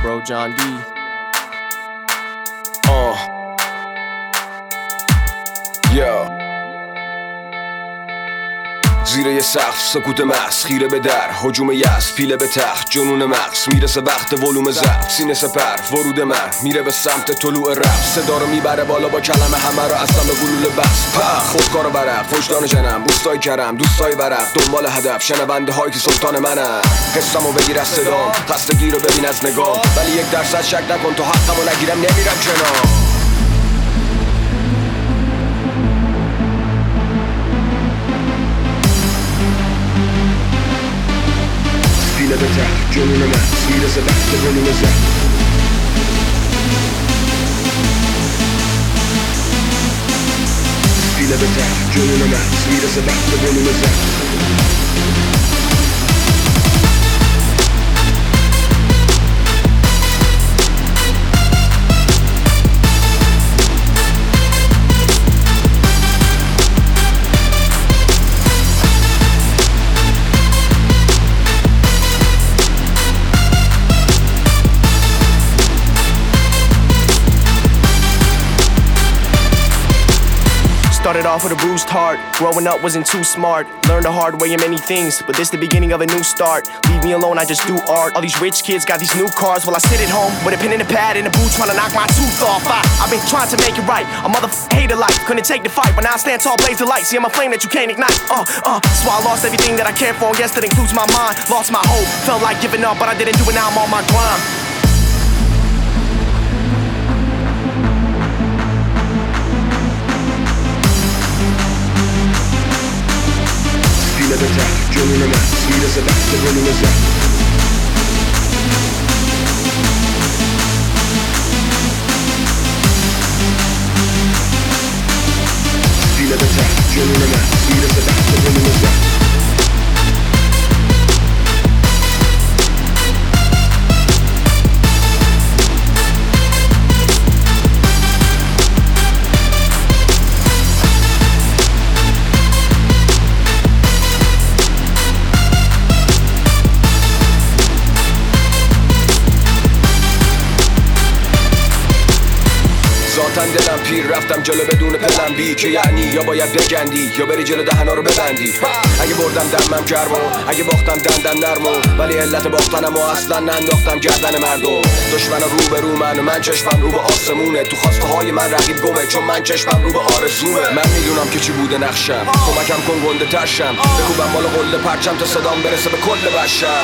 bro John D. Oh. Uh. Yo. زیر یه سقف سکوت محض خیره به در حجوم یس پیله به تخت جنون مغز می‌رسه وقت ولوم زفت سینه سپر ورود من میره به سمت طلوع رفت صدا رو می‌بره بالا با کلمه همه رو اصلا به گلوله بس. پخ خودکار و برق وجدان جنم روستای کرم دوستای ورق دنبال هدف شنونده هایی که سلطان منم قصم و بگیر از صدام خستگی رو ببین از نگاه ولی یک درصد شک نکن تو حقم و نگیرم نمیرم کنار. Gönlüme Sihire sebepte gönlümüze Stile beter Gönlüme Sihire sebepte gönlümüze Started off with a bruised heart. Growing up wasn't too smart. Learned the hard way in many things, but this the beginning of a new start. Leave me alone, I just do art. All these rich kids got these new cars while I sit at home with a pen and a pad in a booth trying to knock my tooth off. I, I've been trying to make it right. A mother hater life. Couldn't take the fight, but now I stand tall, blaze the light. See, I'm a flame that you can't ignite. Uh, uh. So I lost everything that I cared for. Yes, that includes my mind. Lost my hope. Felt like giving up, but I didn't do it. Now I'm on my grind. Feeling of a track, dreaming of max Speed a back, the rhythm is back Feeling of a track, dreaming of max Speed of a back, the rhythm is back ذاتا دلم پیر رفتم جلو بدون پلن. بی که یعنی یا باید بگندی یا بری جلو دهنا رو ببندی. اگه بردم دمم گرم و اگه باختم دندن نرم و ولی علت باختنم و اصلا ننداختم گردن مردم دشمن رو به رو من من چشمم رو به آسمونه. تو خواسته های من رقیب گمه چون من چشمم رو به آرزومه. من می‌دونم که چی بوده نقشم. کمکم کن گنده ترشم. بکوبم بالا قله پرچم تا صدام برسه به کل بشر